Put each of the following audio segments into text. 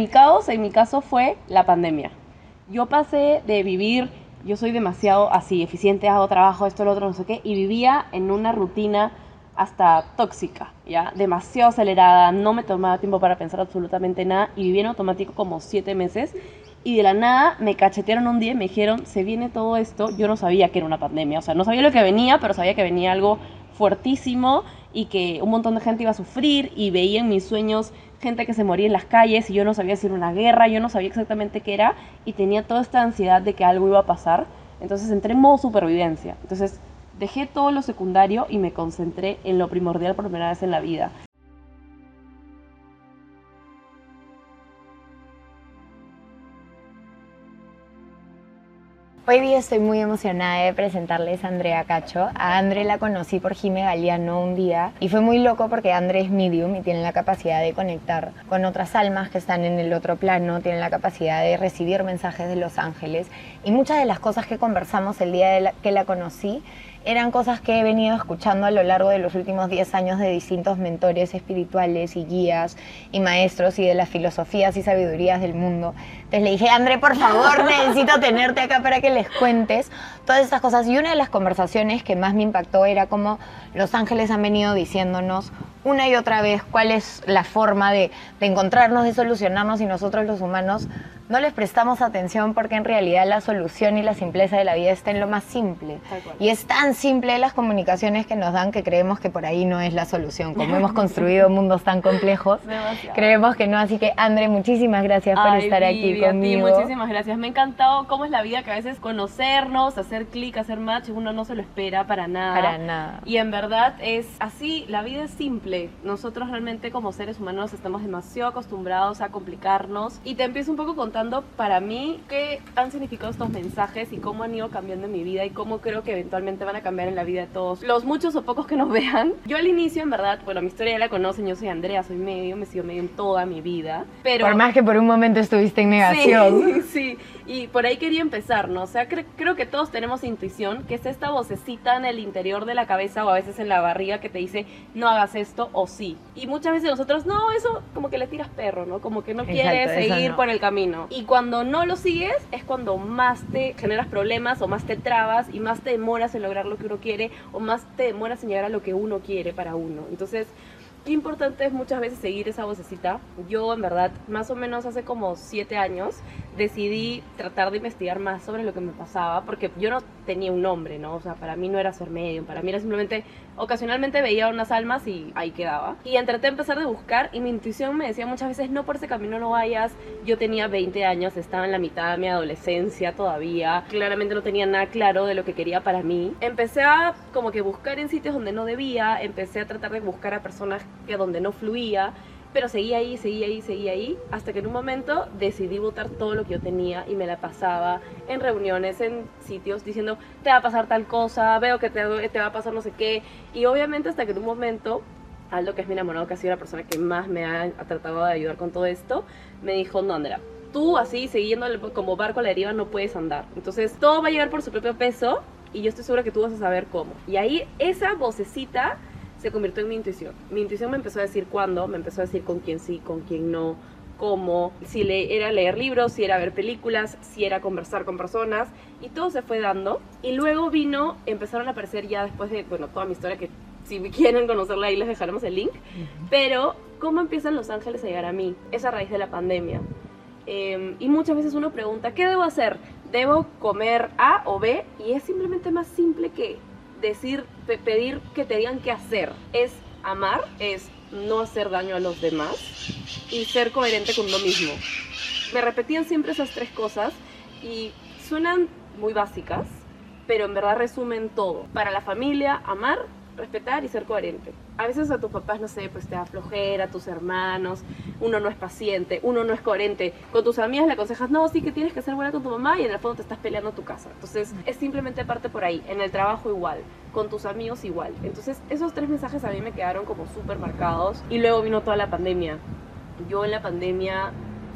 mi caos, en mi caso, fue la pandemia. Yo pasé de vivir, yo soy demasiado así, eficiente, hago trabajo, esto, lo otro, no sé qué, y vivía en una rutina hasta tóxica, ¿ya? Demasiado acelerada, no me tomaba tiempo para pensar absolutamente nada y viví en automático como siete meses y de la nada me cachetearon un día y me dijeron, se viene todo esto, yo no sabía que era una pandemia, o sea, no sabía lo que venía, pero sabía que venía algo fuertísimo y que un montón de gente iba a sufrir y veía en mis sueños gente que se moría en las calles y yo no sabía si era una guerra, yo no sabía exactamente qué era y tenía toda esta ansiedad de que algo iba a pasar. Entonces entré en modo supervivencia. Entonces dejé todo lo secundario y me concentré en lo primordial por primera vez en la vida. Hoy día estoy muy emocionada de presentarles a Andrea Cacho. A Andrea la conocí por Jime Galeano un día y fue muy loco porque Andrea es medium y tiene la capacidad de conectar con otras almas que están en el otro plano, tiene la capacidad de recibir mensajes de los ángeles y muchas de las cosas que conversamos el día que la conocí eran cosas que he venido escuchando a lo largo de los últimos 10 años de distintos mentores espirituales y guías y maestros y de las filosofías y sabidurías del mundo. Entonces le dije, André, por favor, necesito tenerte acá para que les cuentes todas estas cosas. Y una de las conversaciones que más me impactó era cómo los ángeles han venido diciéndonos una y otra vez cuál es la forma de, de encontrarnos, de solucionarnos y nosotros los humanos no les prestamos atención porque en realidad la solución y la simpleza de la vida está en lo más simple. Y es tan simple las comunicaciones que nos dan que creemos que por ahí no es la solución. Como hemos construido mundos tan complejos, creemos que no. Así que, André, muchísimas gracias por estar aquí conmigo. muchísimas gracias. Me ha encantado cómo es la vida, que a veces conocernos, hacer clic, hacer match, uno no se lo espera para nada. Para nada. Y en verdad es así, la vida es simple. Nosotros realmente como seres humanos estamos demasiado acostumbrados a complicarnos. Y te empiezo un poco contando para mí qué han significado estos mensajes y cómo han ido cambiando en mi vida y cómo creo que eventualmente van a cambiar en la vida de todos, los muchos o pocos que nos vean. Yo al inicio, en verdad, bueno, mi historia ya la conocen, yo soy Andrea, soy medio, me sigo medio en toda mi vida, pero... Por más que por un momento estuviste en negación. Sí, sí. Y por ahí quería empezar, ¿no? O sea, creo que todos tenemos intuición, que es esta vocecita en el interior de la cabeza o a veces en la barriga que te dice, no hagas esto o sí. Y muchas veces nosotros, no, eso como que le tiras perro, ¿no? Como que no quieres seguir por el camino. Y cuando no lo sigues es cuando más te generas problemas o más te trabas y más te demoras en lograr lo que uno quiere o más te demoras en llegar a lo que uno quiere para uno. Entonces, importante es muchas veces seguir esa vocecita. Yo, en verdad, más o menos hace como siete años, decidí tratar de investigar más sobre lo que me pasaba, porque yo no tenía un nombre, ¿no? O sea, para mí no era ser medium, para mí era simplemente, ocasionalmente veía unas almas y ahí quedaba. Y traté de empezar de buscar y mi intuición me decía muchas veces, no por ese camino no vayas. Yo tenía 20 años, estaba en la mitad de mi adolescencia todavía, claramente no tenía nada claro de lo que quería para mí. Empecé a como que buscar en sitios donde no debía, empecé a tratar de buscar a personas que donde no fluía pero seguía ahí, seguía ahí, seguía ahí, hasta que en un momento decidí botar todo lo que yo tenía y me la pasaba en reuniones, en sitios, diciendo, te va a pasar tal cosa, veo que te, te va a pasar no sé qué. Y obviamente hasta que en un momento, Aldo, que es mi enamorado, que ha sido la persona que más me ha, tratado de ayudar con todo esto, me dijo, no, Andrea, tú así, siguiendo como barco a la deriva, no puedes andar. Entonces, todo va a llegar por su propio peso y yo estoy segura que tú vas a saber cómo. Y ahí esa vocecita se convirtió en mi intuición. Mi intuición me empezó a decir cuándo, me empezó a decir con quién sí, con quién no, cómo, si le, era leer libros, si era ver películas, si era conversar con personas, y todo se fue dando. Y luego vino, empezaron a aparecer ya después de, bueno, toda mi historia, que si quieren conocerla ahí les dejaremos el link, pero cómo empiezan los ángeles a llegar a mí, es a raíz de la pandemia. Em, y muchas veces uno pregunta, ¿qué debo hacer? ¿Debo comer A o B? Y es simplemente más simple que decir, pedir que te digan qué hacer. Es amar, es no hacer daño a los demás y ser coherente con uno mismo. Me repetían siempre esas tres cosas y suenan muy básicas, pero en verdad resumen todo. Para la familia, amar, respetar y ser coherente. A veces a tus papás, no sé, pues te da flojera, a tus hermanos, uno no es paciente, uno no es coherente. Con tus amigas le aconsejas, no, sí que tienes que ser buena con tu mamá y en el fondo te estás peleando tu casa. Entonces es simplemente parte por ahí. En el trabajo igual, con tus amigos igual. Entonces esos tres mensajes a mí me quedaron como súper marcados. Y luego vino toda la pandemia. Yo en la pandemia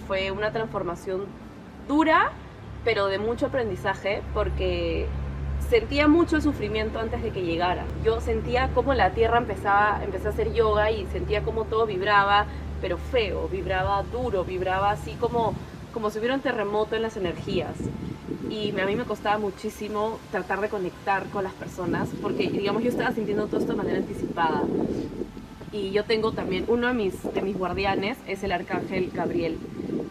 fue una transformación dura, pero de mucho aprendizaje porque sentía mucho sufrimiento antes de que llegara. Yo sentía como la tierra empezaba, empezó a hacer yoga y sentía como todo vibraba, pero feo, vibraba duro, vibraba así como, como si hubiera un terremoto en las energías. Y a mí me costaba muchísimo tratar de conectar con las personas, porque digamos yo estaba sintiendo todo esto de manera anticipada. Y yo tengo también, uno de mis, de mis guardianes es el arcángel Gabriel.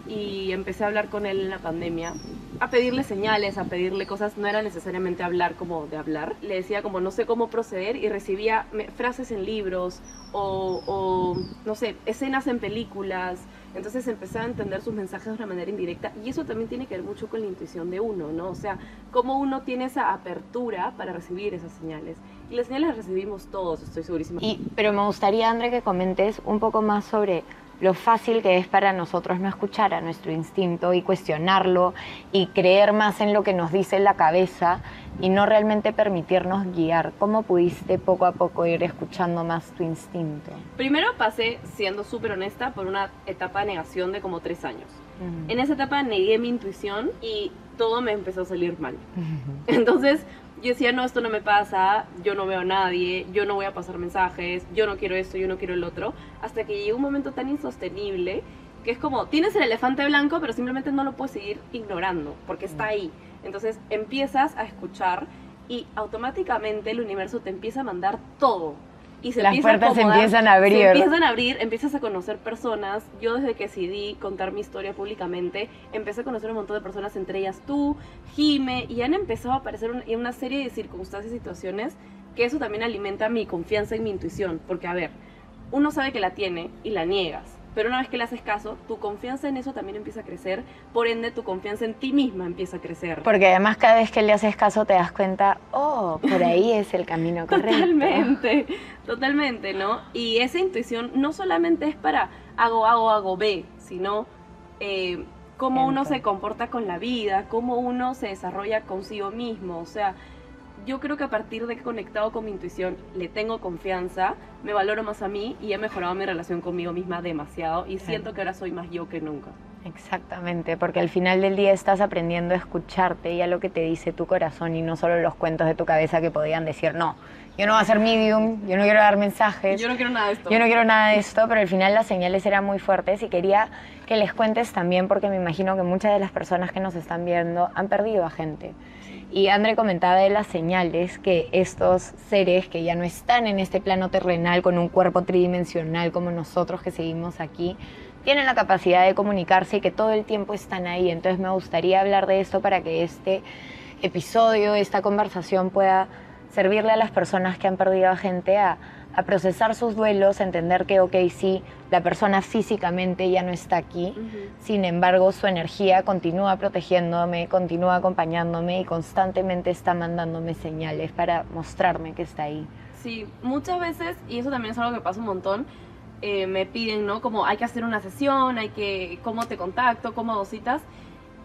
Y empecé a hablar con él en la pandemia a pedirle señales, a pedirle cosas, no era necesariamente hablar como de hablar. Le decía como no sé cómo proceder y recibía frases en libros o, no sé, escenas en películas. Entonces empecé a entender sus mensajes de una manera indirecta y eso también tiene que ver mucho con la intuición de uno, ¿no? O sea, cómo uno tiene esa apertura para recibir esas señales. Y las señales las recibimos todos, estoy segurísima. Y, pero me gustaría, André, que comentes un poco más sobre lo fácil que es para nosotros no escuchar a nuestro instinto y cuestionarlo y creer más en lo que nos dice la cabeza y no realmente permitirnos guiar. ¿Cómo pudiste poco a poco ir escuchando más tu instinto? Primero pasé, siendo súper honesta, por una etapa de negación de como tres años. En esa etapa negué mi intuición y todo me empezó a salir mal. Entonces yo decía, no, esto no me pasa, yo no veo a nadie, yo no voy a pasar mensajes, yo no quiero esto, yo no quiero el otro, hasta que llegó un momento tan insostenible que es como, tienes el elefante blanco, pero simplemente no lo puedes seguir ignorando, porque está ahí. Entonces empiezas a escuchar y automáticamente el universo te empieza a mandar todo y se las puertas se empiezan a abrir. Se empiezan a abrir, empiezas a conocer personas. Yo desde que decidí contar mi historia públicamente, empecé a conocer un montón de personas, entre ellas tú, Jime, y han empezado a aparecer una serie de circunstancias y situaciones que eso también alimenta mi confianza en mi intuición. Porque, a ver, uno sabe que la tiene y la niegas pero una vez que le haces caso, tu confianza en eso también empieza a crecer, por ende tu confianza en ti misma empieza a crecer. Porque además cada vez que le haces caso te das cuenta, oh, por ahí es el camino correcto. Totalmente, totalmente, ¿no? Y esa intuición no solamente es para hago, hago, hago, ve, sino eh, cómo uno se comporta con la vida, cómo uno se desarrolla consigo mismo, o sea, yo creo que a partir de que he conectado con mi intuición, le tengo confianza, me valoro más a mí y he mejorado mi relación conmigo misma demasiado y siento que ahora soy más yo que nunca. Exactamente, porque al final del día estás aprendiendo a escucharte y a lo que te dice tu corazón y no solo los cuentos de tu cabeza que podían decir, no, yo no voy a ser medium, yo no quiero dar mensajes. Yo no quiero nada de esto. Yo no quiero nada de esto, pero al final las señales eran muy fuertes y quería que les cuentes también porque me imagino que muchas de las personas que nos están viendo han perdido a gente. Y André comentaba de las señales que estos seres que ya no están en este plano terrenal con un cuerpo tridimensional como nosotros que seguimos aquí, tienen la capacidad de comunicarse y que todo el tiempo están ahí. Entonces me gustaría hablar de esto para que este episodio, esta conversación pueda servirle a las personas que han perdido a gente a a procesar sus duelos, entender que, ok, sí, la persona físicamente ya no está aquí, sin embargo su energía continúa protegiéndome, continúa acompañándome y constantemente está mandándome señales para mostrarme que está ahí. Sí, muchas veces, y eso también es algo que pasa un montón, eh, me piden, ¿no? Como hay que hacer una sesión, hay que, ¿cómo te contacto? ¿Cómo hago citas?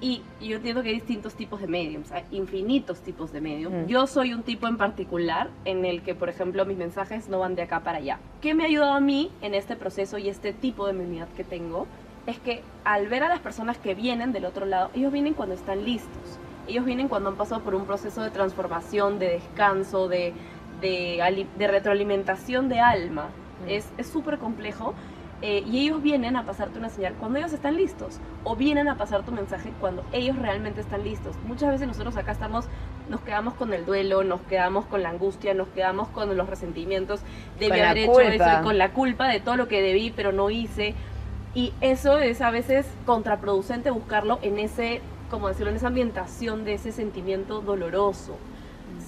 Y yo entiendo que hay distintos tipos de mediums, hay infinitos tipos de mediums. Mm. Yo soy un tipo en particular en el que, por ejemplo, mis mensajes no van de acá para allá. ¿Qué me ha ayudado a mí en este proceso y este tipo de mediunidad que tengo? Es que al ver a las personas que vienen del otro lado, ellos vienen cuando están listos. Ellos vienen cuando han pasado por un proceso de transformación, de descanso, de, de, de retroalimentación de alma. Mm. Es súper complejo eh, y ellos vienen a pasarte una señal cuando ellos están listos o vienen a pasar tu mensaje cuando ellos realmente están listos. Muchas veces nosotros acá estamos, nos quedamos con el duelo, nos quedamos con la angustia, nos quedamos con los resentimientos de haber hecho eso y con la culpa de todo lo que debí pero no hice. Y eso es a veces contraproducente buscarlo en ese, como decirlo, en esa ambientación de ese sentimiento doloroso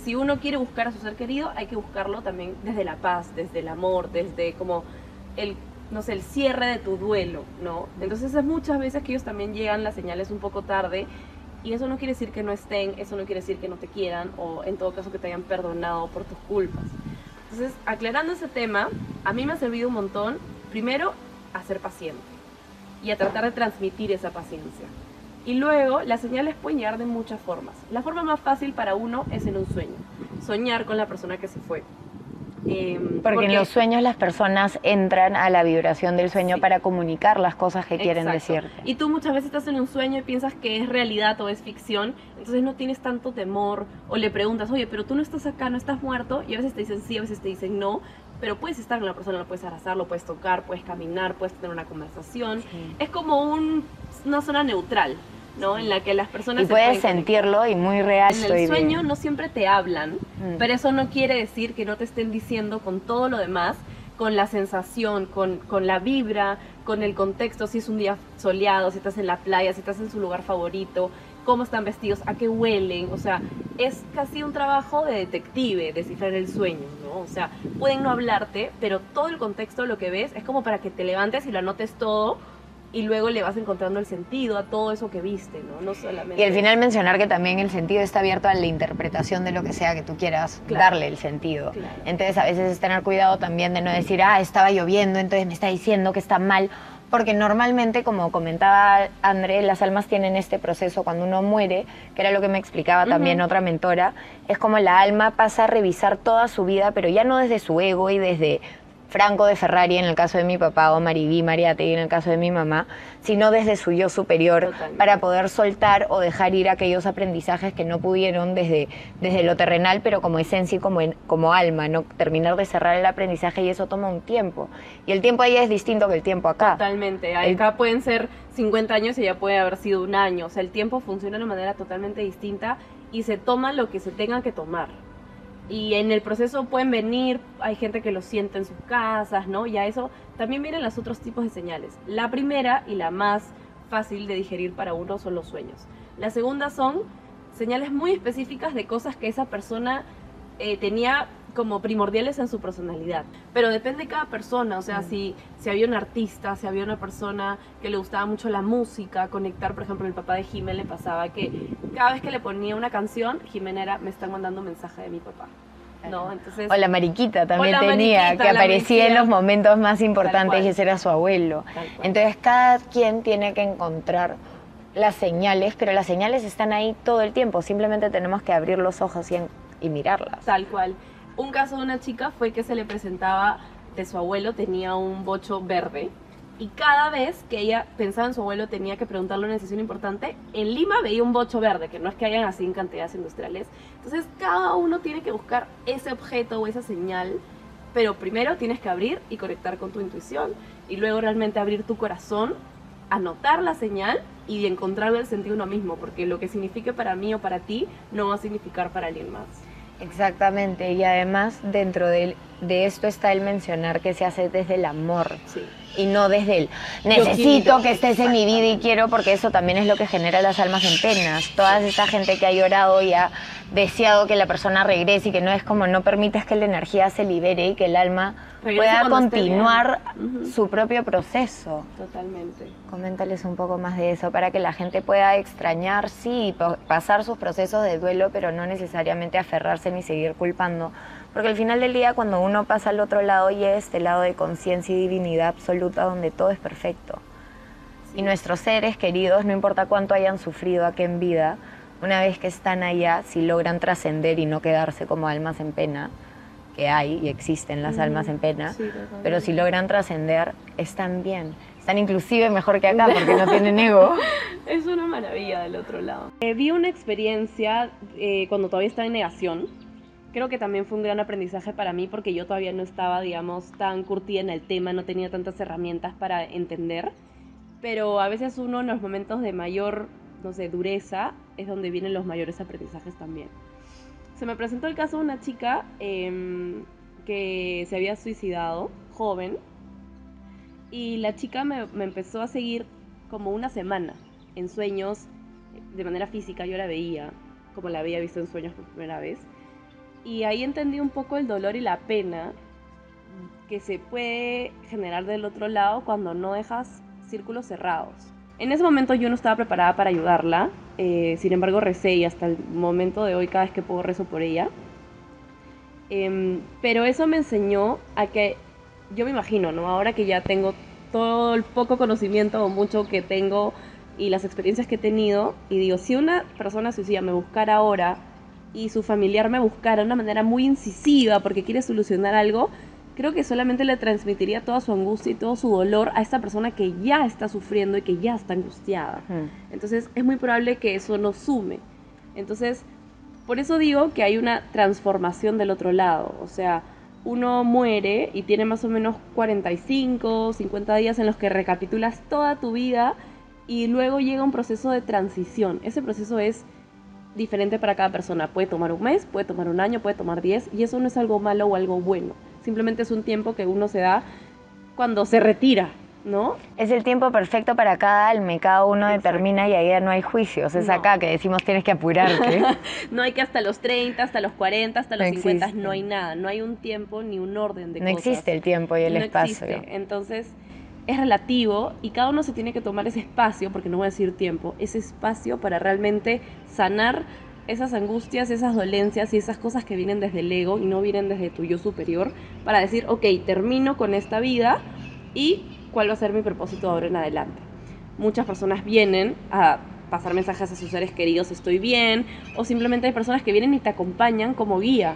si uno quiere buscar a su ser querido, hay que buscarlo también desde la paz, desde el amor, desde como el no sé, el cierre de tu duelo, ¿no? Entonces es muchas veces que ellos también llegan las señales un poco tarde y eso no quiere decir que no estén, eso no quiere decir que no te quieran o en todo caso que te hayan perdonado por tus culpas. Entonces, aclarando ese tema, a mí me ha servido un montón, primero, a ser paciente y a tratar de transmitir esa paciencia. Y luego, las señales pueden llegar de muchas formas. La forma más fácil para uno es en un sueño, soñar con la persona que se fue. Em, porque, en los sueños las personas entran a la vibración del sueño para comunicar las cosas que quieren decir. Y tú muchas veces estás en un sueño y piensas que es realidad o es ficción, entonces no tienes tanto temor o le preguntas, oye, pero tú no estás acá, no estás muerto, y a veces te dicen sí, a veces te dicen no, pero puedes estar con la persona, lo puedes abrazar, lo puedes tocar, puedes caminar, puedes tener una conversación. Es como un, una zona neutral. ¿No? En la que las personas... Y puedes sentirlo y muy real. En el sueño no siempre te hablan, mm. pero eso no quiere decir que no te estén diciendo con todo lo demás, con la sensación, con, con la vibra, con el contexto, si es un día soleado, si estás en la playa, si estás en su lugar favorito, cómo están vestidos, a qué huelen, o sea, es casi un trabajo de detective, descifrar el sueño, ¿no? O sea, pueden no hablarte, pero todo el contexto, lo que ves, es como para que te levantes y lo anotes todo y luego le vas encontrando el sentido a todo eso que viste, ¿no? no solamente... Y al final mencionar que también el sentido está abierto a la interpretación de lo que sea que tú quieras darle el sentido. Entonces a veces es tener cuidado también de no decir, ah, estaba lloviendo, entonces me está diciendo que está mal, porque normalmente, como comentaba André, las almas tienen este proceso cuando uno muere, que era lo que me explicaba también otra mentora, es como la alma pasa a revisar toda su vida, pero ya no desde su ego y desde Franco de Ferrari en el caso de mi papá o Maribí Mariate en el caso de mi mamá, sino desde su yo superior para poder soltar o dejar ir aquellos aprendizajes que no pudieron desde, desde lo terrenal, pero como esencia y como, como alma, no terminar de cerrar el aprendizaje y eso toma un tiempo. Y el tiempo ahí es distinto que el tiempo acá. Totalmente, acá pueden ser 50 años y ya puede haber sido un año, o sea, el tiempo funciona de una manera totalmente distinta y se toma lo que se tenga que tomar y en el proceso pueden venir, hay gente que lo siente en sus casas, ¿no? Y a eso también vienen los otros tipos de señales. La primera y la más fácil de digerir para uno son los sueños. La segunda son señales muy específicas de cosas que esa persona eh, tenía como primordiales en su personalidad. Pero depende de cada persona, o sea, mm. si, si había un artista, si había una persona que le gustaba mucho la música, conectar, por ejemplo, el papá de Jimena le pasaba que cada vez que le ponía una canción, Jimena era, me están mandando un mensaje de mi papá. ¿no? Entonces, o la mariquita también tenía, que aparecía en los momentos más importantes y ese era su abuelo. Entonces cada quien tiene que encontrar las señales, pero las señales están ahí todo el tiempo, simplemente tenemos que abrir los ojos y, y mirarlas. Tal cual. Un caso de una chica fue que se le presentaba de su abuelo, tenía un bocho verde. Y cada vez que ella pensaba en su abuelo tenía que preguntarle una decisión importante, en Lima veía un bocho verde, que no es que hayan así en cantidades industriales. Entonces cada uno tiene que buscar ese objeto o esa señal, pero primero tienes que abrir y conectar con tu intuición. Y luego realmente abrir tu corazón, anotar la señal y encontrarle el sentido uno mismo, porque lo que signifique para mí o para ti no va a significar para alguien más. Exactamente, y además dentro de, esto está el mencionar que se hace desde el amor y no desde el necesito que estés en mi vida y quiero porque eso también es lo que genera las almas en penas. Toda esa gente que ha llorado y ha deseado que la persona regrese y que no es como no permites que la energía se libere y que el alma pueda continuar su propio proceso. Totalmente. Coméntales un poco más de eso para que la gente pueda extrañar, sí, pasar sus procesos de duelo, pero no necesariamente aferrarse ni seguir culpando. Porque al final del día, cuando uno pasa al otro lado, y es este lado de conciencia y divinidad absoluta donde todo es perfecto. Y nuestros seres queridos, no importa cuánto hayan sufrido aquí en vida, una vez que están allá, si logran trascender y no quedarse como almas en pena, que hay y existen las almas en pena, pero si logran trascender, están bien. Están inclusive mejor que acá porque no tienen ego. Es una maravilla del otro lado. Eh, vi una experiencia eh, cuando todavía estaba en negación. Creo que también fue un gran aprendizaje para mí porque yo todavía no estaba, digamos, tan curtida en el tema, no tenía tantas herramientas para entender. Pero a veces uno en los momentos de mayor no sé, dureza, es donde vienen los mayores aprendizajes también. Se me presentó el caso de una chica em, que se había suicidado, joven, y la chica me, me, empezó a seguir como una semana en sueños, de manera física, yo la veía, como la había visto en sueños por primera vez, y ahí entendí un poco el dolor y la pena que se puede generar del otro lado cuando no dejas círculos cerrados. En ese momento yo no estaba preparada para ayudarla, eh, sin embargo recé y hasta el momento de hoy cada vez que puedo rezo por ella. Em, pero eso me enseñó a que, yo me imagino, ¿no? Ahora que ya tengo todo el poco conocimiento o mucho que tengo y las experiencias que he tenido, y digo, si una persona suicida me buscara ahora y su familiar me buscara de una manera muy incisiva porque quiere solucionar algo, creo que solamente le transmitiría toda su angustia y todo su dolor a esta persona que ya está sufriendo y que ya está angustiada. Entonces es muy probable que eso no sume. Entonces, por eso digo que hay una transformación del otro lado. O sea, uno muere y tiene más o menos 45, 50 días en los que recapitulas toda tu vida y luego llega un proceso de transición. Ese proceso es diferente para cada persona. Puede tomar un mes, puede tomar un año, puede tomar 10 y eso no es algo malo o algo bueno. Simplemente es un tiempo que uno se da cuando se retira, ¿no? Es el tiempo perfecto para cada alma y cada uno determina y ahí ya no hay juicios. Es acá que decimos tienes que apurarte. no hay que hasta los 30, hasta los 40, hasta los 50, no hay nada. No hay un tiempo ni un orden de no cosas. No existe el tiempo y el espacio. Entonces es relativo y cada uno se tiene que tomar ese espacio, porque no voy a decir tiempo, ese espacio para realmente sanar esas angustias, esas dolencias y esas cosas que vienen desde el ego y no vienen desde tu yo superior, para decir, ok, termino con esta vida y cuál va a ser mi propósito ahora en adelante. Muchas personas vienen a pasar mensajes a sus seres queridos, estoy bien, o simplemente hay personas que vienen y te acompañan como guía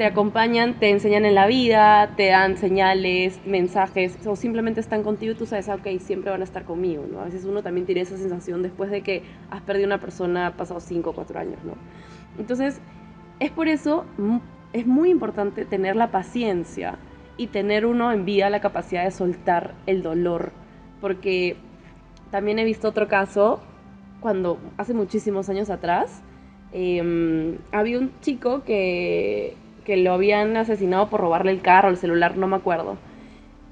te acompañan, te enseñan en la vida, te dan señales, mensajes, o simplemente están contigo y tú sabes, ah, ok, siempre van a estar conmigo, ¿no? A veces uno también tiene esa sensación después de que has perdido una persona pasado 5 o 4 años, ¿no? Entonces, es por eso, es muy importante tener la paciencia y tener uno en vida la capacidad de soltar el dolor, porque también he visto otro caso, cuando hace muchísimos años atrás, em, había un chico que que lo habían asesinado por robarle el carro, el celular, no me acuerdo.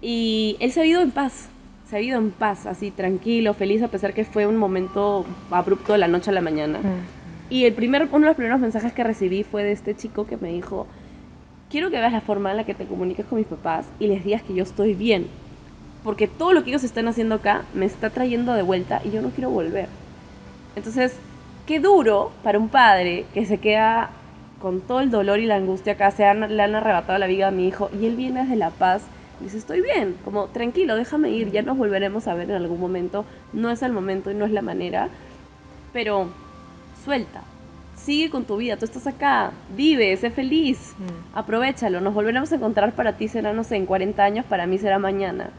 Y él se ha ido en paz, se ha ido en paz, así tranquilo, feliz, a pesar que fue un momento abrupto de la noche a la mañana. Mm. Y el primer, uno de los primeros mensajes que recibí fue de este chico que me dijo, quiero que veas la forma en la que te comuniques con mis papás y les digas que yo estoy bien. Porque todo lo que ellos están haciendo acá me está trayendo de vuelta y yo no quiero volver. Entonces, qué duro para un padre que se queda con todo el dolor y la angustia acá, se le han arrebatado la vida a mi hijo y él viene desde La Paz y dice, estoy bien, como tranquilo, déjame ir, ya nos volveremos a ver en algún momento, no es el momento y no es la manera, pero suelta, sigue con tu vida, tú estás acá, vive, sé feliz, mm. aprovechalo, nos volveremos a encontrar para ti será, no sé, en 40 años, para mí será mañana.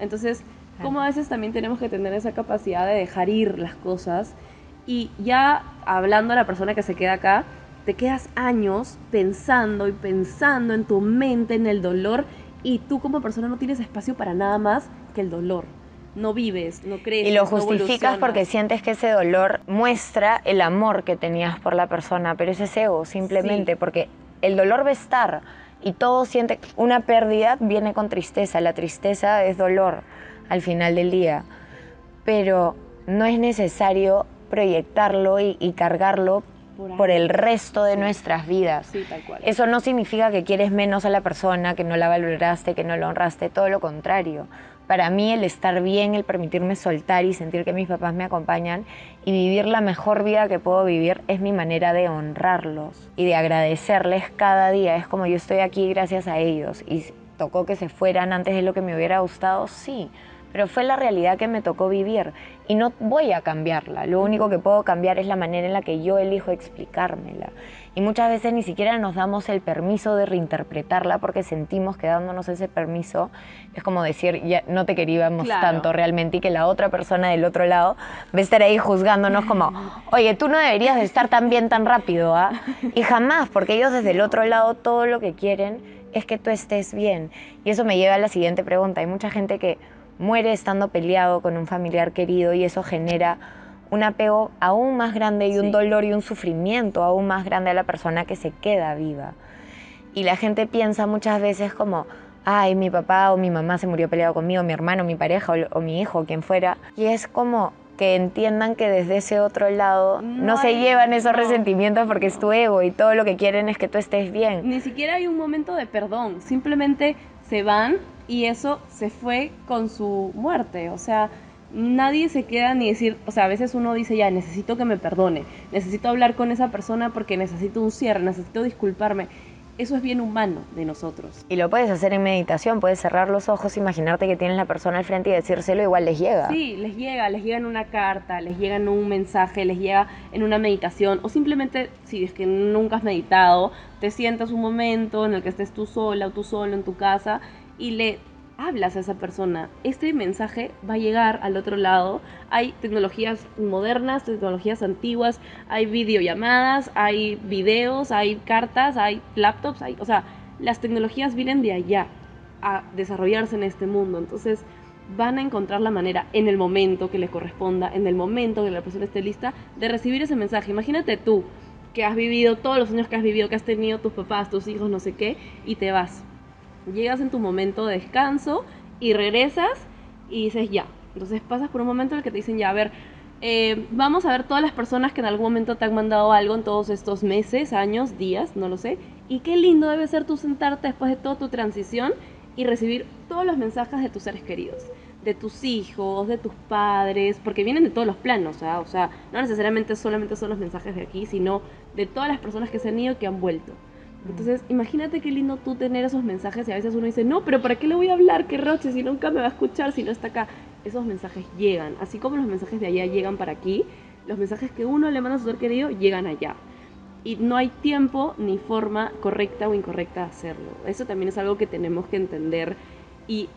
Entonces, como a veces también tenemos que tener esa capacidad de dejar ir las cosas y ya hablando a la persona que se queda acá, te quedas años pensando y pensando en tu mente, en el dolor, y tú como persona no tienes espacio para nada más que el dolor. No vives, no crees. Y lo justificas porque sientes que ese dolor muestra el amor que tenías por la persona, pero ese es ego, simplemente, porque el dolor va a estar y todo siente. Una pérdida viene con tristeza, la tristeza es dolor al final del día, pero no es necesario proyectarlo y, y cargarlo por, el resto de nuestras vidas. Eso no significa que quieres menos a la persona, que no la valoraste, que no la honraste, todo lo contrario. Para mí el estar bien, el permitirme soltar y sentir que mis papás me acompañan y vivir la mejor vida que puedo vivir es mi manera de honrarlos y de agradecerles cada día. Es como yo estoy aquí gracias a ellos y tocó que se fueran antes de lo que me hubiera gustado, sí pero fue la realidad que me tocó vivir y no voy a cambiarla. Lo único que puedo cambiar es la manera en la que yo elijo explicármela. Y muchas veces ni siquiera nos damos el permiso de reinterpretarla porque sentimos que dándonos ese permiso es como decir, ya no te queríamos tanto realmente y que la otra persona del otro lado va a estar ahí juzgándonos como, oye, tú no deberías de estar tan bien tan rápido, ¿ah? Y jamás, porque ellos desde el otro lado todo lo que quieren es que tú estés bien. Y eso me lleva a la siguiente pregunta. Hay mucha gente que muere estando peleado con un familiar querido y eso genera un apego aún más grande y un dolor y un sufrimiento aún más grande a la persona que se queda viva. Y la gente piensa muchas veces como, ay, mi papá o mi mamá se murió peleado conmigo, mi hermano, mi pareja o, mi hijo, quien fuera. Y es como que entiendan que desde ese otro lado no, se llevan esos resentimientos porque es tu ego y todo lo que quieren es que tú estés bien. Ni siquiera hay un momento de perdón, simplemente se van y eso se fue con su muerte. O sea, nadie se queda ni decir, o sea, a veces uno dice, ya, necesito que me perdone, necesito hablar con esa persona porque necesito un cierre, necesito disculparme. Eso es bien humano de nosotros. Y lo puedes hacer en meditación, puedes cerrar los ojos, imaginarte que tienes la persona al frente y decírselo, igual les llega. Sí, les llega, les llega en una carta, les llega en un mensaje, les llega en una meditación, o simplemente, si es que nunca has meditado, te sientas un momento en el que estés tú sola o tú solo en tu casa y le hablas a esa persona, este mensaje va a llegar al otro lado. Hay tecnologías modernas, tecnologías antiguas, hay videollamadas, hay videos, hay cartas, hay laptops, hay, o sea, las tecnologías vienen de allá a desarrollarse en este mundo. Entonces van a encontrar la manera en el momento que les corresponda, en el momento que la persona esté lista, de recibir ese mensaje. Imagínate tú que has vivido todos los años que has vivido, que has tenido tus papás, tus hijos, no sé qué, y te vas. Llegas en tu momento de descanso y regresas y dices ya. Entonces pasas por un momento en el que te dicen ya, a ver, eh, vamos a ver todas las personas que en algún momento te han mandado algo en todos estos meses, años, días, no lo sé. Y qué lindo debe ser tú sentarte después de toda tu transición y recibir todos los mensajes de tus seres queridos, de tus hijos, de tus padres, porque vienen de todos los planos, ¿ah? o sea, no necesariamente solamente son los mensajes de aquí, sino de todas las personas que se han ido y que han vuelto. Entonces, imagínate qué lindo tú tener esos mensajes y a veces uno dice, no, pero ¿para qué le voy a hablar? ¿Qué roche? Si nunca me va a escuchar, si no está acá. Esos mensajes llegan, así como los mensajes de allá llegan para aquí, los mensajes que uno le manda a su ser querido llegan allá y no hay tiempo ni forma correcta o incorrecta de hacerlo. Eso también es algo que tenemos que entender y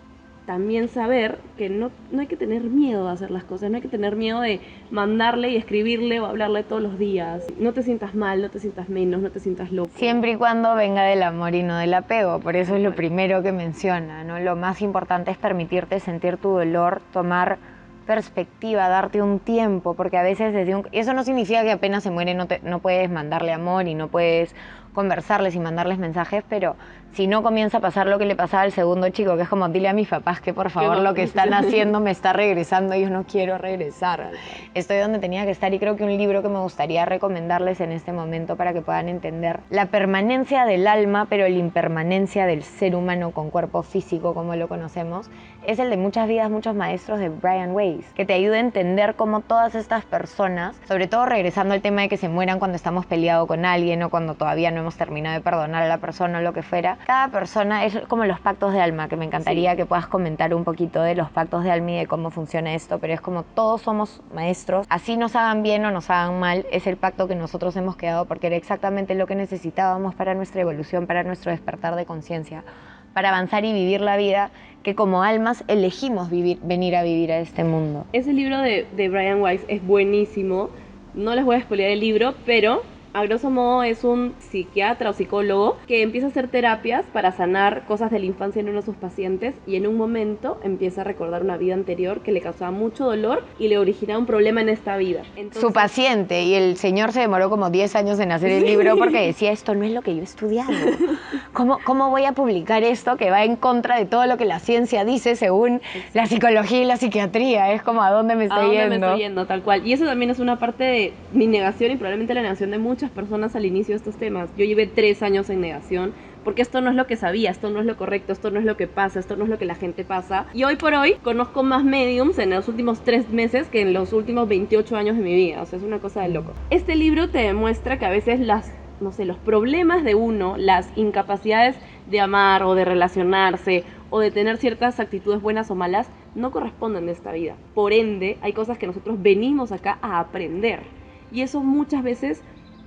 también saber que no, no hay que tener miedo de hacer las cosas, no hay que tener miedo de mandarle y escribirle o hablarle todos los días. No te sientas mal, no te sientas menos, no te sientas loco. Siempre y cuando venga del amor y no del apego, por eso es lo primero que menciona, ¿no? Lo más importante es permitirte sentir tu dolor, tomar perspectiva, darte un tiempo, porque a veces desde un... Eso no significa que apenas se muere no, te, no puedes mandarle amor y no puedes conversarles y mandarles mensajes, pero si no comienza a pasar lo que le pasaba al segundo chico, que es como, dile a mis papás que por favor lo que están haciendo me está regresando, yo no quiero regresar. Estoy donde tenía que estar y creo que un libro que me gustaría recomendarles en este momento para que puedan entender la permanencia del alma, pero la impermanencia del ser humano con cuerpo físico como lo conocemos, es el de muchas vidas, muchos maestros de Brian Weiss, que te ayuda a entender cómo todas estas personas, sobre todo regresando al tema de que se mueran cuando estamos peleados con alguien o cuando todavía no hemos terminado de perdonar a la persona o lo que fuera, cada persona es como los pactos de alma, que me encantaría que puedas comentar un poquito de los pactos de alma y de cómo funciona esto, pero es como todos somos maestros, así nos hagan bien o nos hagan mal, es el pacto que nosotros hemos quedado porque era exactamente lo que necesitábamos para nuestra evolución, para nuestro despertar de conciencia, para avanzar y vivir la vida que como almas elegimos vivir, venir a vivir a este mundo. Ese libro de, de Brian Weiss es buenísimo, no les voy a expoliar el libro, pero a grosso modo es un psiquiatra o psicólogo que empieza a hacer terapias para sanar cosas de la infancia en uno de sus pacientes y en un momento empieza a recordar una vida anterior que le causaba mucho dolor y le originaba un problema en esta vida. Su paciente y el señor se demoró como 10 años en hacer el libro porque decía esto no es lo que yo he estudiado. ¿Cómo, ¿Cómo voy a publicar esto que va en contra de todo lo que la ciencia dice según la psicología y la psiquiatría? Es como a dónde me estoy ¿A dónde yendo. me estoy yendo? Tal cual. Y eso también es una parte de mi negación y probablemente la negación de muchos personas al inicio de estos temas. Yo llevé tres años en negación porque esto no es lo que sabía, esto no es lo correcto, esto no es lo que pasa, esto no es lo que la gente pasa. Y hoy por hoy conozco más mediums en los últimos tres meses que en los últimos 28 años de mi vida. O sea, es una cosa de loco. Este libro te demuestra que a veces las, no sé, los problemas de uno, las incapacidades de amar o de relacionarse o de tener ciertas actitudes buenas o malas, no corresponden de esta vida. Por ende, hay cosas que nosotros venimos acá a aprender. Y eso muchas veces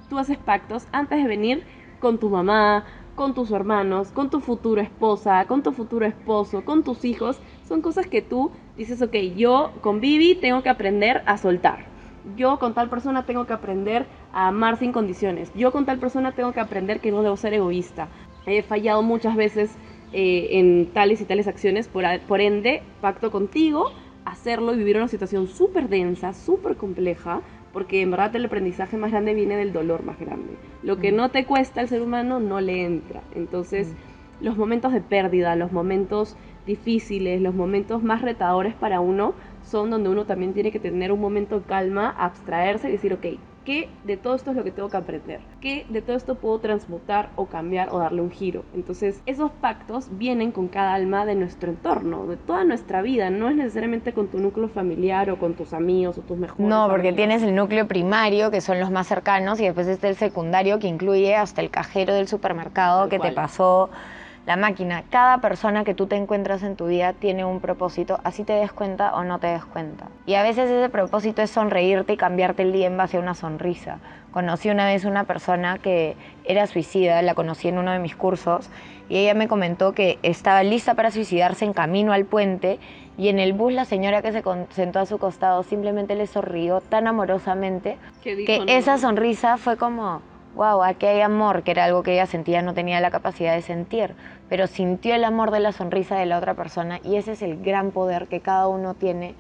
tú haces pactos antes de venir con tu mamá, con tus hermanos, con tu futura esposa, con tu futuro esposo, con tus hijos. Son cosas que tú dices, ok, yo con Vivi tengo que aprender a soltar. Yo con tal persona tengo que aprender a amar sin condiciones. Yo con tal persona tengo que aprender que no debo ser egoísta. He fallado muchas veces eh, en tales y tales acciones, por, por ende, pacto contigo, hacerlo y vivir una situación súper densa, súper compleja, porque en verdad el aprendizaje más grande viene del dolor más grande. Lo que no te cuesta al ser humano no le entra. Entonces, los momentos de pérdida, los momentos difíciles, los momentos más retadores para uno son donde uno también tiene que tener un momento de calma, abstraerse y decir, ok, ¿qué de todo esto es lo que tengo que aprender? ¿Qué de todo esto puedo transmutar o cambiar o darle un giro? Entonces, esos pactos vienen con cada alma de nuestro entorno, de toda nuestra vida, no es necesariamente con tu núcleo familiar o con tus amigos o tus mejores No, porque amigos. tienes el núcleo primario, que son los más cercanos, y después está el secundario, que incluye hasta el cajero del supermercado Tal que te pasó la máquina. Cada persona que tú te encuentras en tu vida tiene un propósito, así te des cuenta o no te des cuenta. Y a veces ese propósito es sonreírte y cambiarte el día en base a una sonrisa. Conocí una vez una persona que era suicida, la conocí en uno de mis cursos, y ella me comentó que estaba lista para suicidarse en camino al puente y en el bus la señora que se sentó a su costado simplemente le sonrió tan amorosamente Que dijo, que "No". esa sonrisa fue como, wow, aquí hay amor, que era algo que ella sentía, no tenía la capacidad de sentir, pero sintió el amor de la sonrisa de la otra persona y ese es el gran poder que cada uno tiene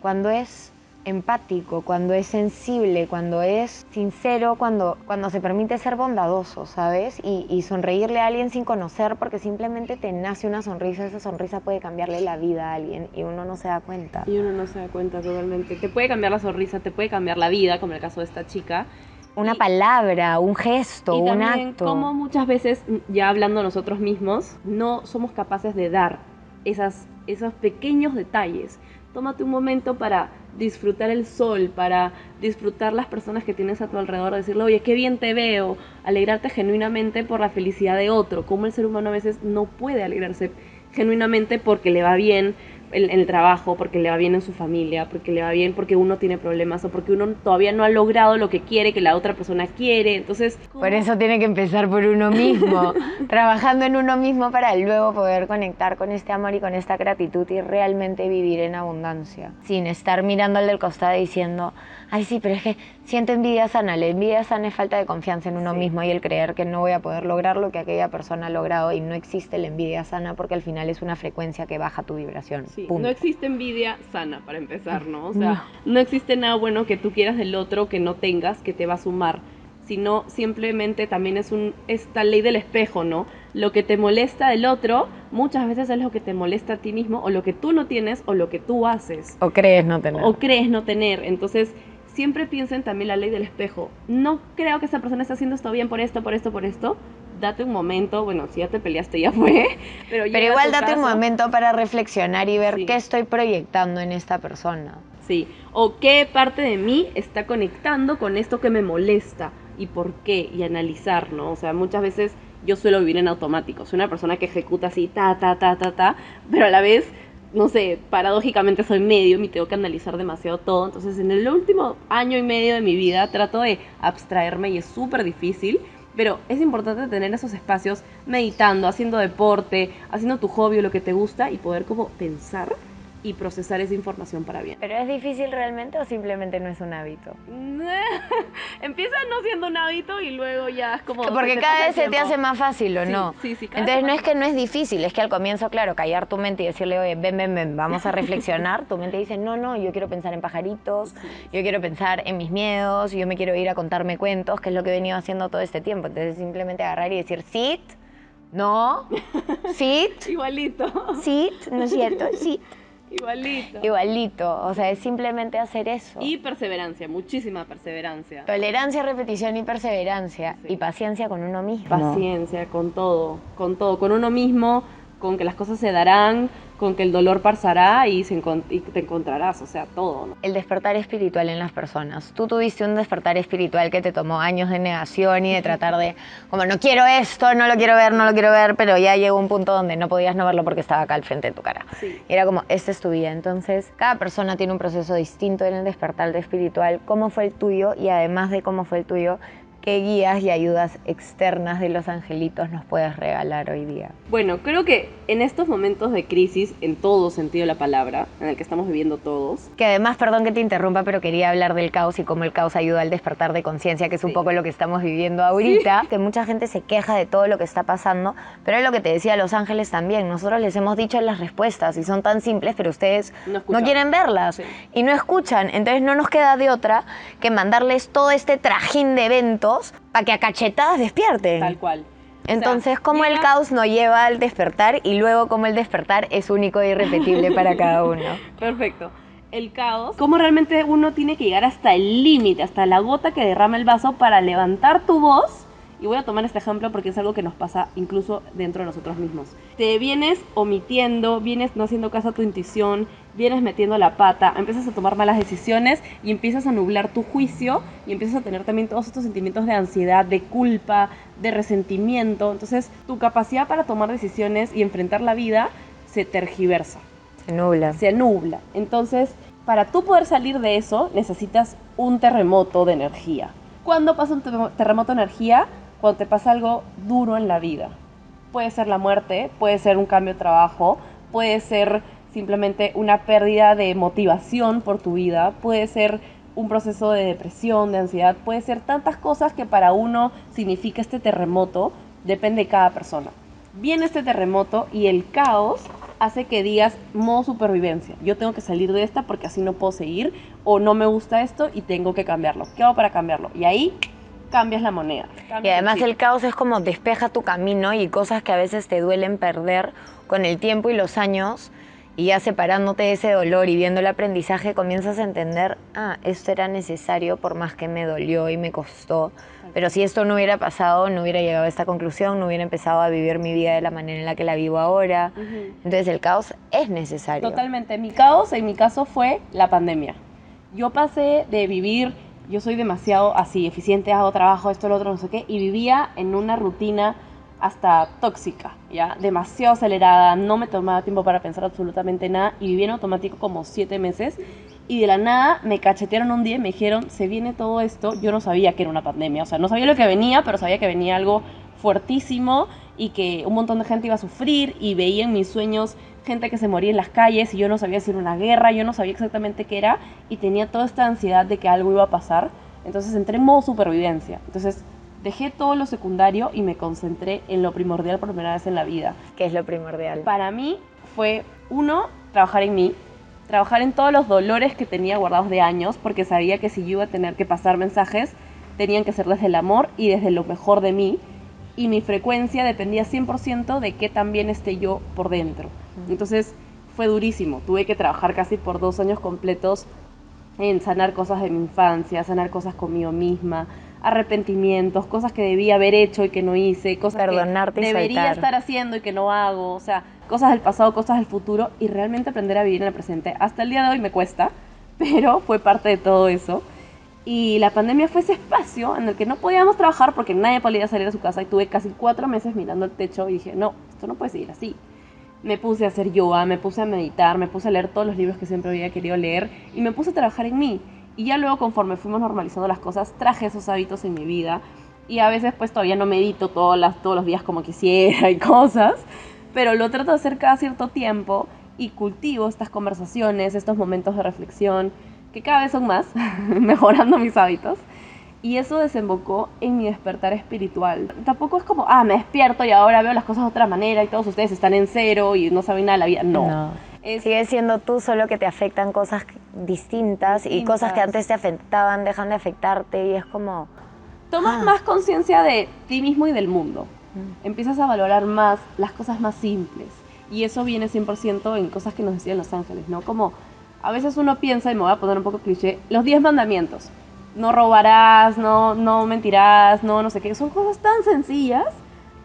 cuando es empático, cuando es sensible, cuando es sincero, cuando, cuando se permite ser bondadoso, ¿sabes? Y, sonreírle a alguien sin conocer porque simplemente te nace una sonrisa, esa sonrisa puede cambiarle la vida a alguien y uno no se da cuenta. Y uno no se da cuenta totalmente. Te puede cambiar la sonrisa, te puede cambiar la vida, como el caso de esta chica. Una palabra, un gesto, y un acto. Como muchas veces, ya hablando nosotros mismos, no somos capaces de dar esas, esos pequeños detalles. Tómate un momento para disfrutar el sol, para disfrutar las personas que tienes a tu alrededor, decirle, oye, qué bien te veo, alegrarte genuinamente por la felicidad de otro, como el ser humano a veces no puede alegrarse genuinamente porque le va bien, en el trabajo, porque le va bien en su familia, porque le va bien porque uno tiene problemas o porque uno todavía no ha logrado lo que quiere, que la otra persona quiere. Entonces, ¿cómo? por eso tiene que empezar por uno mismo, trabajando en uno mismo para luego poder conectar con este amor y con esta gratitud y realmente vivir en abundancia, sin estar mirando al del costado diciendo, ay sí, pero es que siento envidia sana. La envidia sana es falta de confianza en uno sí. mismo y el creer que no voy a poder lograr lo que aquella persona ha logrado y no existe la envidia sana porque al final es una frecuencia que baja tu vibración. Sí, no existe envidia sana para empezar, ¿no? O sea, no. no existe nada bueno que tú quieras del otro que no tengas que te va a sumar, sino simplemente también es un esta ley del espejo, ¿no? Lo que te molesta del otro muchas veces es lo que te molesta a ti mismo o lo que tú no tienes o lo que tú haces. O crees no tener. O crees no tener. Entonces, siempre piensen también la ley del espejo. No creo que esa persona esté haciendo esto bien por esto, por esto, por esto. Date un momento, bueno, si ya te peleaste ya fue. Pero, pero igual date caso. un momento para reflexionar y ver sí. qué estoy proyectando en esta persona. Sí, o qué parte de mí está conectando con esto que me molesta y por qué, y analizar, ¿no? O sea, muchas veces yo suelo vivir en automático. Soy una persona que ejecuta así, ta, ta, ta, ta, ta, pero a la vez no sé, paradójicamente soy medio y tengo que analizar demasiado todo. Entonces, en el último año y medio de mi vida trato de abstraerme y es súper difícil. Pero es importante tener esos espacios meditando, haciendo deporte, haciendo tu hobby o lo que te gusta y poder como pensar y procesar esa información para bien. ¿Pero es difícil realmente o simplemente no es un hábito? Empieza no siendo un hábito y luego ya es como... Porque cada vez se te hace más fácil, ¿o sí, no? Sí, sí, Entonces no es que no es difícil, es que al comienzo, claro, callar tu mente y decirle, oye, ven, ven, ven, vamos a reflexionar. tu mente dice, no, no, yo quiero pensar en pajaritos, yo quiero pensar en mis miedos, yo me quiero ir a contarme cuentos, que es lo que he venido haciendo todo este tiempo. Entonces simplemente agarrar y decir, sit, no, sit. Igualito. Sit, ¿no es cierto? Sit. Igualito. Igualito, o sea, es simplemente hacer eso. Y perseverancia, muchísima perseverancia. Tolerancia, repetición y perseverancia. Sí. Y paciencia con uno mismo. Paciencia con todo, con todo, con uno mismo, con que las cosas se darán, con que el dolor pasará y, se encont y te encontrarás, o sea, todo. ¿no? El despertar espiritual en las personas. Tú tuviste un despertar espiritual que te tomó años de negación y de tratar de, como, no quiero esto, no lo quiero ver, no lo quiero ver, pero ya llegó un punto donde no podías no verlo porque estaba acá al frente de tu cara. Sí. Y era como, esta es tu vida. Entonces, cada persona tiene un proceso distinto en el despertar de espiritual. ¿Cómo fue el tuyo? Y además de cómo fue el tuyo, ¿Qué guías y ayudas externas de los angelitos nos puedes regalar hoy día? Bueno, creo que en estos momentos de crisis, en todo sentido de la palabra, en el que estamos viviendo todos. Que además, perdón que te interrumpa, pero quería hablar del caos y cómo el caos ayuda al despertar de conciencia, que es Sí. un poco lo que estamos viviendo ahorita. Que mucha gente se queja de todo lo que está pasando, pero es lo que te decía Los Ángeles también. Nosotros les hemos dicho las respuestas y son tan simples, pero ustedes No quieren verlas Sí. y no escuchan. Entonces no nos queda de otra que mandarles todo este trajín de eventos para que a cachetadas despierten. Tal cual. Entonces, O sea, el caos nos lleva al despertar y luego cómo el despertar es único e irrepetible para cada uno. Perfecto. El caos. Cómo realmente uno tiene que llegar hasta el límite, hasta la gota que derrama el vaso para levantar tu voz. Y voy a tomar este ejemplo porque es algo que nos pasa incluso dentro de nosotros mismos. Te vienes omitiendo, vienes no haciendo caso a tu intuición, vienes metiendo la pata, empiezas a tomar malas decisiones y empiezas a nublar tu juicio y empiezas a tener también todos estos sentimientos de ansiedad, de culpa, de resentimiento. Entonces tu capacidad para tomar decisiones y enfrentar la vida se tergiversa Se nubla. se nubla. Entonces, para tú poder salir de eso, necesitas un terremoto de energía. ¿Cuándo pasa un terremo- terremoto de energía? Cuando te pasa algo duro en la vida. Puede ser la muerte, puede ser un cambio de trabajo, puede ser simplemente una pérdida de motivación por tu vida, puede ser un proceso de depresión, de ansiedad, puede ser tantas cosas que para uno significa este terremoto, depende de cada persona. Viene este terremoto y el caos hace que digas modo supervivencia. Yo tengo que salir de esta porque así no puedo seguir o no me gusta esto y tengo que cambiarlo. ¿Qué hago para cambiarlo? Y ahí cambias la moneda. y además el, caos es como despeja tu camino y cosas que a veces te duelen perder con el tiempo y los años y ya separándote de ese dolor y viendo el aprendizaje comienzas a entender, ah, esto era necesario por más que me dolió y me costó. Pero si esto no hubiera pasado, no hubiera llegado a esta conclusión, no hubiera empezado a vivir mi vida de la manera en la que la vivo ahora. Entonces el caos es necesario. Totalmente. Mi caos en mi caso fue la pandemia. Yo pasé de vivir, yo soy demasiado así, eficiente, hago trabajo, esto, lo otro, no sé qué, y vivía en una rutina hasta tóxica, ¿ya? Demasiado acelerada, no me tomaba tiempo para pensar absolutamente nada y vivía en automático como siete meses y de la nada me cachetearon un día y me dijeron, se viene todo esto, yo no sabía que era una pandemia, o sea, no sabía lo que venía, pero sabía que venía algo fuertísimo y que un montón de gente iba a sufrir y veía en mis sueños gente que se moría en las calles y yo no sabía si era una guerra, yo no sabía exactamente qué era y tenía toda esta ansiedad de que algo iba a pasar. Entonces entré en modo supervivencia. Entonces dejé todo lo secundario y me concentré en lo primordial por primera vez en la vida. ¿Qué es lo primordial? Para mí fue, uno, trabajar en mí, trabajar en todos los dolores que tenía guardados de años, porque sabía que si yo iba a tener que pasar mensajes, tenían que ser desde el amor y desde lo mejor de mí, y mi frecuencia dependía 100% de qué también esté yo por dentro. Entonces fue durísimo, tuve que trabajar casi por dos años completos en sanar cosas de mi infancia, sanar cosas conmigo misma, arrepentimientos, cosas que debía haber hecho y que no hice, cosas Perdonarte que debería estar haciendo y que no hago, o sea, cosas del pasado, cosas del futuro y realmente aprender a vivir en el presente. Hasta el día de hoy me cuesta, pero fue parte de todo eso. Y la pandemia fue ese espacio en el que no podíamos trabajar porque nadie podía salir a su casa y tuve casi cuatro meses mirando el techo y dije, no, esto no puede seguir así. Me puse a hacer yoga, me puse a meditar, me puse a leer todos los libros que siempre había querido leer y me puse a trabajar en mí. Y ya luego conforme fuimos normalizando las cosas, traje esos hábitos en mi vida. Y a veces pues todavía no medito todos, las, todos los días como quisiera y cosas, pero lo trato de hacer cada cierto tiempo y cultivo estas conversaciones, estos momentos de reflexión, que cada vez son más, mejorando mis hábitos. Y eso desembocó en mi despertar espiritual. Tampoco es como, ah, me despierto y ahora veo las cosas de otra manera y todos ustedes están en cero y no saben nada de la vida. No. no. Sigue siendo tú, solo que te afectan cosas distintas, y cosas que antes te afectaban dejan de afectarte y es como... Tomas ah. más conciencia de ti mismo y del mundo. Mm. Empiezas a valorar más las cosas más simples. Y eso viene 100% en cosas que nos decían los ángeles, ¿no? Como a veces uno piensa, y me voy a poner un poco cliché, los 10 mandamientos. No robarás, no, no mentirás, no no sé qué. Son cosas tan sencillas,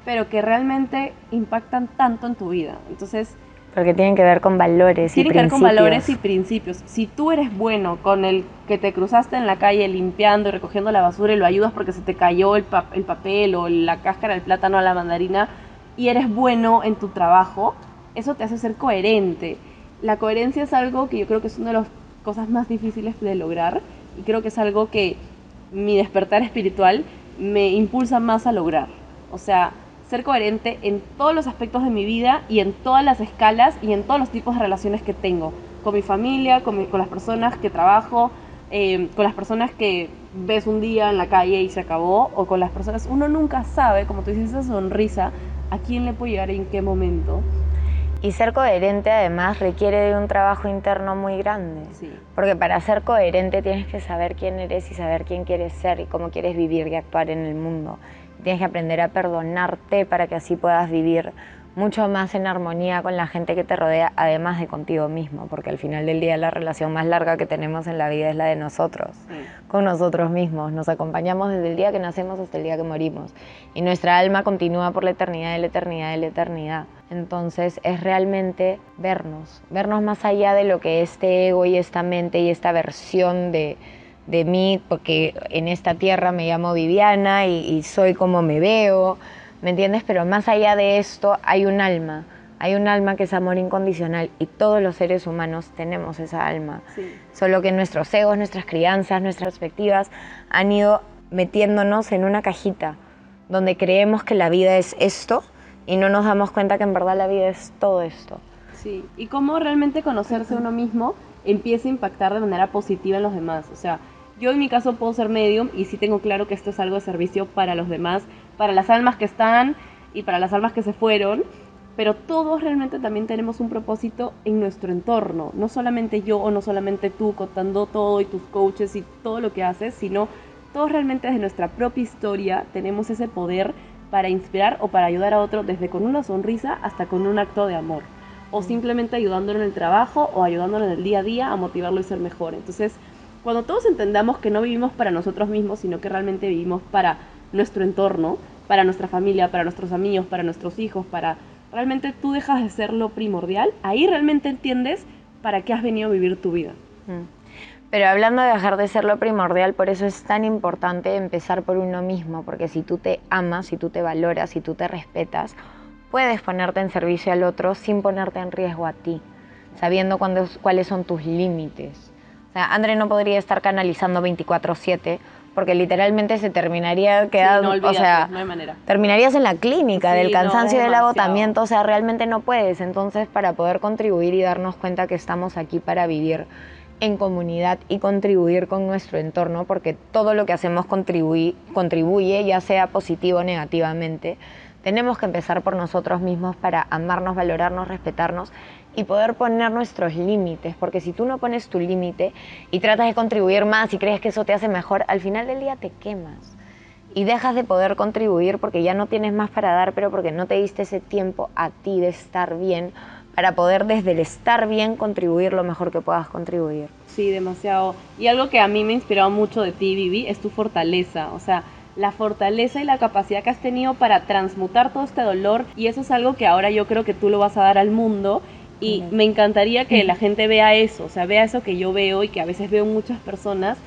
pero que realmente impactan tanto en tu vida. Entonces, porque tienen que ver con valores y principios. Tienen que ver con valores y principios. Si tú eres bueno con el que te cruzaste en la calle limpiando y recogiendo la basura y lo ayudas porque se te cayó el, el papel o la cáscara del plátano a la mandarina y eres bueno en tu trabajo, eso te hace ser coherente. La coherencia es algo que yo creo que es una de las cosas más difíciles de lograr y creo que es algo que mi despertar espiritual me impulsa más a lograr. O sea, ser coherente en todos los aspectos de mi vida y en todas las escalas y en todos los tipos de relaciones que tengo, con mi familia, con, con las personas que trabajo, eh, con las personas que ves un día en la calle y se acabó, o con las personas, uno nunca sabe, como tú dices, esa sonrisa, a quién le puede llegar en qué momento. Y ser coherente además requiere de un trabajo interno muy grande. Sí. Porque para ser coherente tienes que saber quién eres y saber quién quieres ser y cómo quieres vivir y actuar en el mundo. Tienes que aprender a perdonarte para que así puedas vivir mucho más en armonía con la gente que te rodea, además de contigo mismo, porque al final del día la relación más larga que tenemos en la vida es la de nosotros, con nosotros mismos. Nos acompañamos desde el día que nacemos hasta el día que morimos. Y nuestra alma continúa por la eternidad de la eternidad de la eternidad. Entonces es realmente vernos, vernos más allá de lo que este ego y esta mente y esta versión de, de mí, porque en esta tierra me llamo Viviana y, soy como me veo, ¿me entiendes? Pero más allá de esto hay un alma, hay un alma que es amor incondicional y todos los seres humanos tenemos esa alma. Solo que nuestros egos, nuestras crianzas, nuestras perspectivas han ido metiéndonos en una cajita donde creemos que la vida es esto y no nos damos cuenta que en verdad la vida es todo esto. Sí, y cómo realmente conocerse uno mismo empieza a impactar de manera positiva en los demás. O sea, Yo en mi caso puedo ser medium y sí tengo claro que esto es algo de servicio para los demás, para las almas que están y para las almas que se fueron, pero todos realmente también tenemos un propósito en nuestro entorno, no solamente yo o no solamente tú contando todo y tus coaches y todo lo que haces, sino todos realmente desde nuestra propia historia tenemos ese poder para inspirar o para ayudar a otro desde con una sonrisa hasta con un acto de amor o simplemente ayudándolo en el trabajo o ayudándolo en el día a día a motivarlo y ser mejor. Entonces, cuando todos entendamos que no vivimos para nosotros mismos, sino que realmente vivimos para nuestro entorno, para nuestra familia, para nuestros amigos, para nuestros hijos, para realmente tú dejas de ser lo primordial, ahí realmente entiendes para qué has venido a vivir tu vida. Mm. Pero hablando de dejar de ser lo primordial, por eso es tan importante empezar por uno mismo, porque si tú te amas, si tú te valoras, si tú te respetas, puedes ponerte en servicio al otro sin ponerte en riesgo a ti, sabiendo cuáles son tus límites. O sea, André no podría estar canalizando 24/7 porque literalmente se terminaría quedando, o sea, no hay manera. terminarías en la clínica del cansancio y del agotamiento, o sea, realmente no puedes. Entonces, para poder contribuir y darnos cuenta que estamos aquí para vivir en comunidad y contribuir con nuestro entorno, porque todo lo que hacemos contribuye, contribuye ya sea positivo o negativamente. Tenemos que empezar por nosotros mismos para amarnos, valorarnos, respetarnos y poder poner nuestros límites, porque si tú no pones tu límite y tratas de contribuir más y crees que eso te hace mejor, al final del día te quemas y dejas de poder contribuir porque ya no tienes más para dar, pero porque no te diste ese tiempo a ti de estar bien para poder desde el estar bien contribuir lo mejor que puedas contribuir. Sí, demasiado. Y algo que a mí me ha inspirado mucho de ti, Vivi, es tu fortaleza. O sea, la fortaleza y la capacidad que has tenido para transmutar todo este dolor. Y eso es algo que ahora yo creo que tú lo vas a dar al mundo y me encantaría que la gente vea eso, o sea, vea eso que yo veo y que a veces veo muchas personas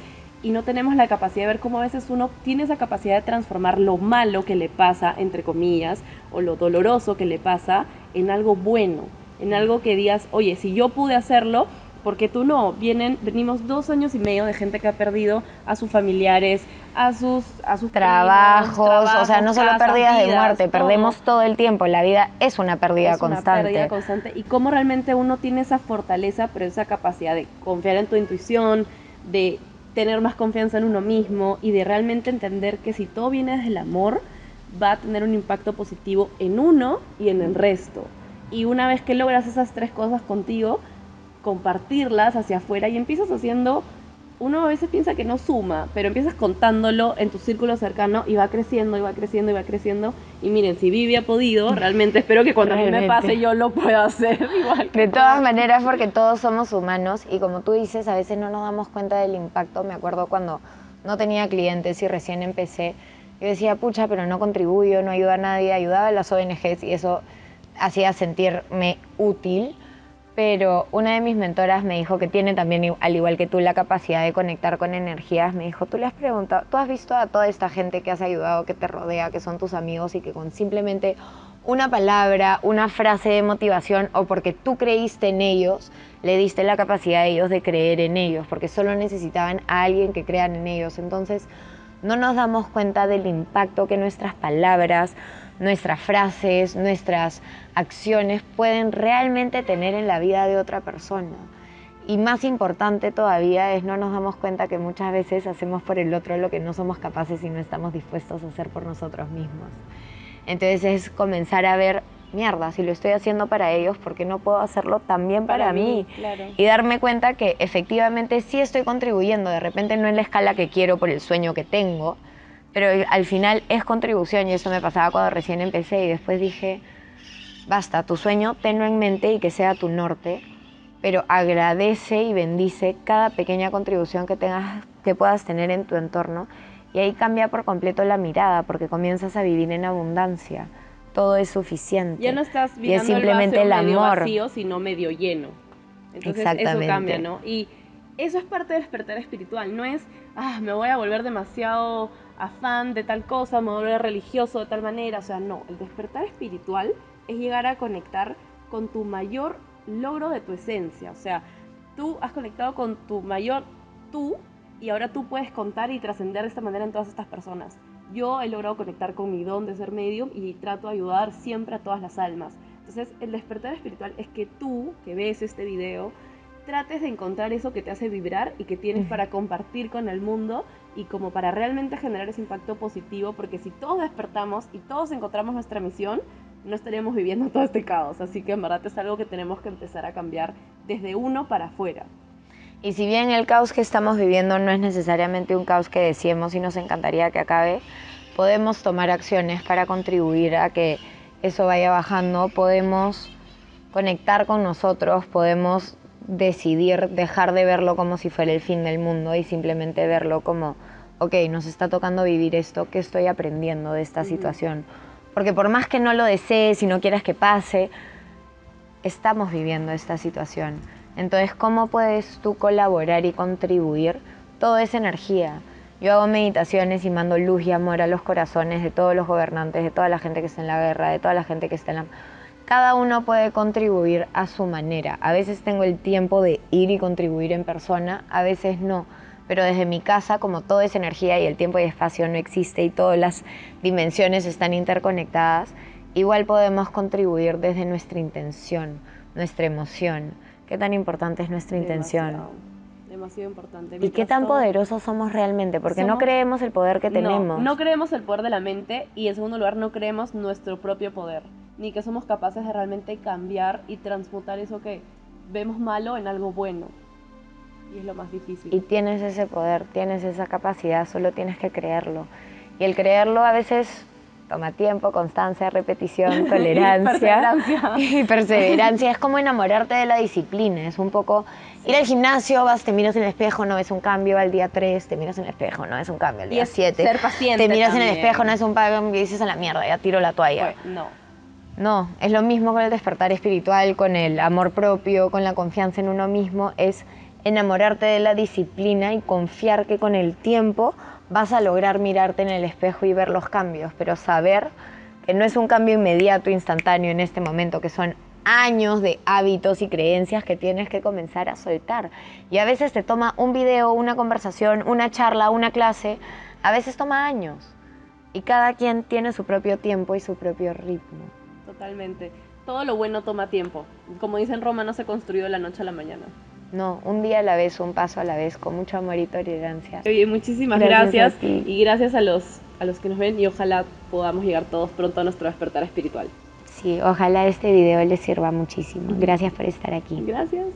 y no tenemos la capacidad de ver cómo a veces uno tiene esa capacidad de transformar lo malo que le pasa, entre comillas, o lo doloroso que le pasa, en algo bueno, en algo que digas, oye, si yo pude hacerlo, porque tú no. Vienen, venimos dos años y medio de gente que ha perdido a sus familiares, a sus, a sus trabajos, o sea, no solo pérdidas de muerte, perdemos todo el tiempo. La vida es una pérdida constante. Una pérdida constante. Y cómo realmente uno tiene esa fortaleza, pero esa capacidad de confiar en tu intuición, de tener más confianza en uno mismo y de realmente entender que si todo viene desde el amor, va a tener un impacto positivo en uno y en el resto. Y una vez que logras esas tres cosas contigo, compartirlas hacia afuera y empiezas haciendo, uno a veces piensa que no suma, pero empiezas contándolo en tu círculo cercano y va creciendo y va creciendo y va creciendo. Y miren, si Vivi ha podido, realmente espero que cuando a mí me pase yo lo pueda hacer igual. De todas maneras, porque todos somos humanos y como tú dices, a veces no nos damos cuenta del impacto. Me acuerdo cuando no tenía clientes y recién empecé, yo decía, pucha, pero no contribuyo, no ayuda a nadie, ayudaba a las ONGs y eso hacía sentirme útil pero una de mis mentoras me dijo que tiene también, al igual que tú, la capacidad de conectar con energías. Me dijo, tú le has preguntado, tú has visto a toda esta gente que has ayudado, que te rodea, que son tus amigos y que con simplemente una palabra, una frase de motivación o porque tú creíste en ellos, le diste la capacidad a ellos de creer en ellos, porque solo necesitaban a alguien que crean en ellos. Entonces, no nos damos cuenta del impacto que nuestras palabras, nuestras frases, nuestras acciones pueden realmente tener en la vida de otra persona. Y más importante todavía es no nos damos cuenta que muchas veces hacemos por el otro lo que no somos capaces y no estamos dispuestos a hacer por nosotros mismos. Entonces es comenzar a ver, mierda, si lo estoy haciendo para ellos, ¿por qué no puedo hacerlo también para, mí? Y darme cuenta que efectivamente sí estoy contribuyendo, de repente no en la escala que quiero por el sueño que tengo, pero al final es contribución y eso me pasaba cuando recién empecé y después dije, basta, tu sueño tenlo en mente y que sea tu norte, pero agradece y bendice cada pequeña contribución que tengas que puedas tener en tu entorno y ahí cambia por completo la mirada porque comienzas a vivir en abundancia. Todo es suficiente. Ya no estás viviendo simplemente el, medio vacío, sino medio lleno. Entonces eso cambia, ¿no? Y eso es parte del despertar espiritual, no es, ah, me voy a volver demasiado afán de tal cosa, me volver religioso de tal manera, o sea, no, el despertar espiritual es llegar a conectar con tu mayor logro de tu esencia, o sea, tú has conectado con tu mayor tú y ahora tú puedes contar y trascender de esta manera en todas estas personas. Yo he logrado conectar con mi don de ser medium y trato de ayudar siempre a todas las almas. Entonces, el despertar espiritual es que tú, que ves este video, trates de encontrar eso que te hace vibrar y que tienes para compartir con el mundo y como para realmente generar ese impacto positivo, porque si todos despertamos y todos encontramos nuestra misión, no estaríamos viviendo todo este caos. Así que en verdad es algo que tenemos que empezar a cambiar desde uno para afuera. Y si bien el caos que estamos viviendo no es necesariamente un caos que deseemos y nos encantaría que acabe, podemos tomar acciones para contribuir a que eso vaya bajando, podemos conectar con nosotros, podemos decidir dejar de verlo como si fuera el fin del mundo y simplemente verlo como, ok, nos está tocando vivir esto, ¿qué estoy aprendiendo de esta situación? Porque por más que no lo desees y no quieras que pase, estamos viviendo esta situación. Entonces, ¿cómo puedes tú colaborar y contribuir? Toda esa energía. Yo hago meditaciones y mando luz y amor a los corazones de todos los gobernantes, de toda la gente que está en la guerra, de toda la gente que está en la cada uno puede contribuir a su manera. A veces tengo el tiempo de ir y contribuir en persona, a veces no. Pero desde mi casa, como toda esa energía y el tiempo y espacio no existe y todas las dimensiones están interconectadas, igual podemos contribuir desde nuestra intención, nuestra emoción. ¿Qué tan importante es nuestra intención? demasiado importante. ¿Y qué tan poderosos somos realmente? Porque no creemos el poder que tenemos. No, no creemos el poder de la mente y en segundo lugar no creemos nuestro propio poder ni que somos capaces de realmente cambiar y transmutar eso que vemos malo en algo bueno. Y es lo más difícil. Y tienes ese poder, tienes esa capacidad, solo tienes que creerlo. Y el creerlo a veces toma tiempo, constancia, repetición, tolerancia y perseverancia. Es como enamorarte de la disciplina, es un poco ir al gimnasio, vas, te miras en el espejo, no ves un cambio al día 3, te miras en el espejo, no ves un cambio al día 7. Ser paciente. Te miras en el espejo, no ves un cambio y dices a la mierda, ya tiro la toalla. Pues, no. No, es lo mismo con el despertar espiritual, con el amor propio, con la confianza en uno mismo, es enamorarte de la disciplina y confiar que con el tiempo vas a lograr mirarte en el espejo y ver los cambios, pero saber que no es un cambio inmediato, instantáneo en este momento, que son años de hábitos y creencias que tienes que comenzar a soltar. Y a veces te toma un video, una conversación, una charla, una clase, a veces toma años. Y cada quien tiene su propio tiempo y su propio ritmo totalmente. Todo lo bueno toma tiempo. Como dicen Roma, no se construyó de la noche a la mañana. No, un día a la vez, un paso a la vez, con mucho amor y tolerancia. Oye, muchísimas gracias, y gracias a los, a los que nos ven y ojalá podamos llegar todos pronto a nuestro despertar espiritual. Sí, ojalá este video les sirva muchísimo. Gracias por estar aquí. Gracias.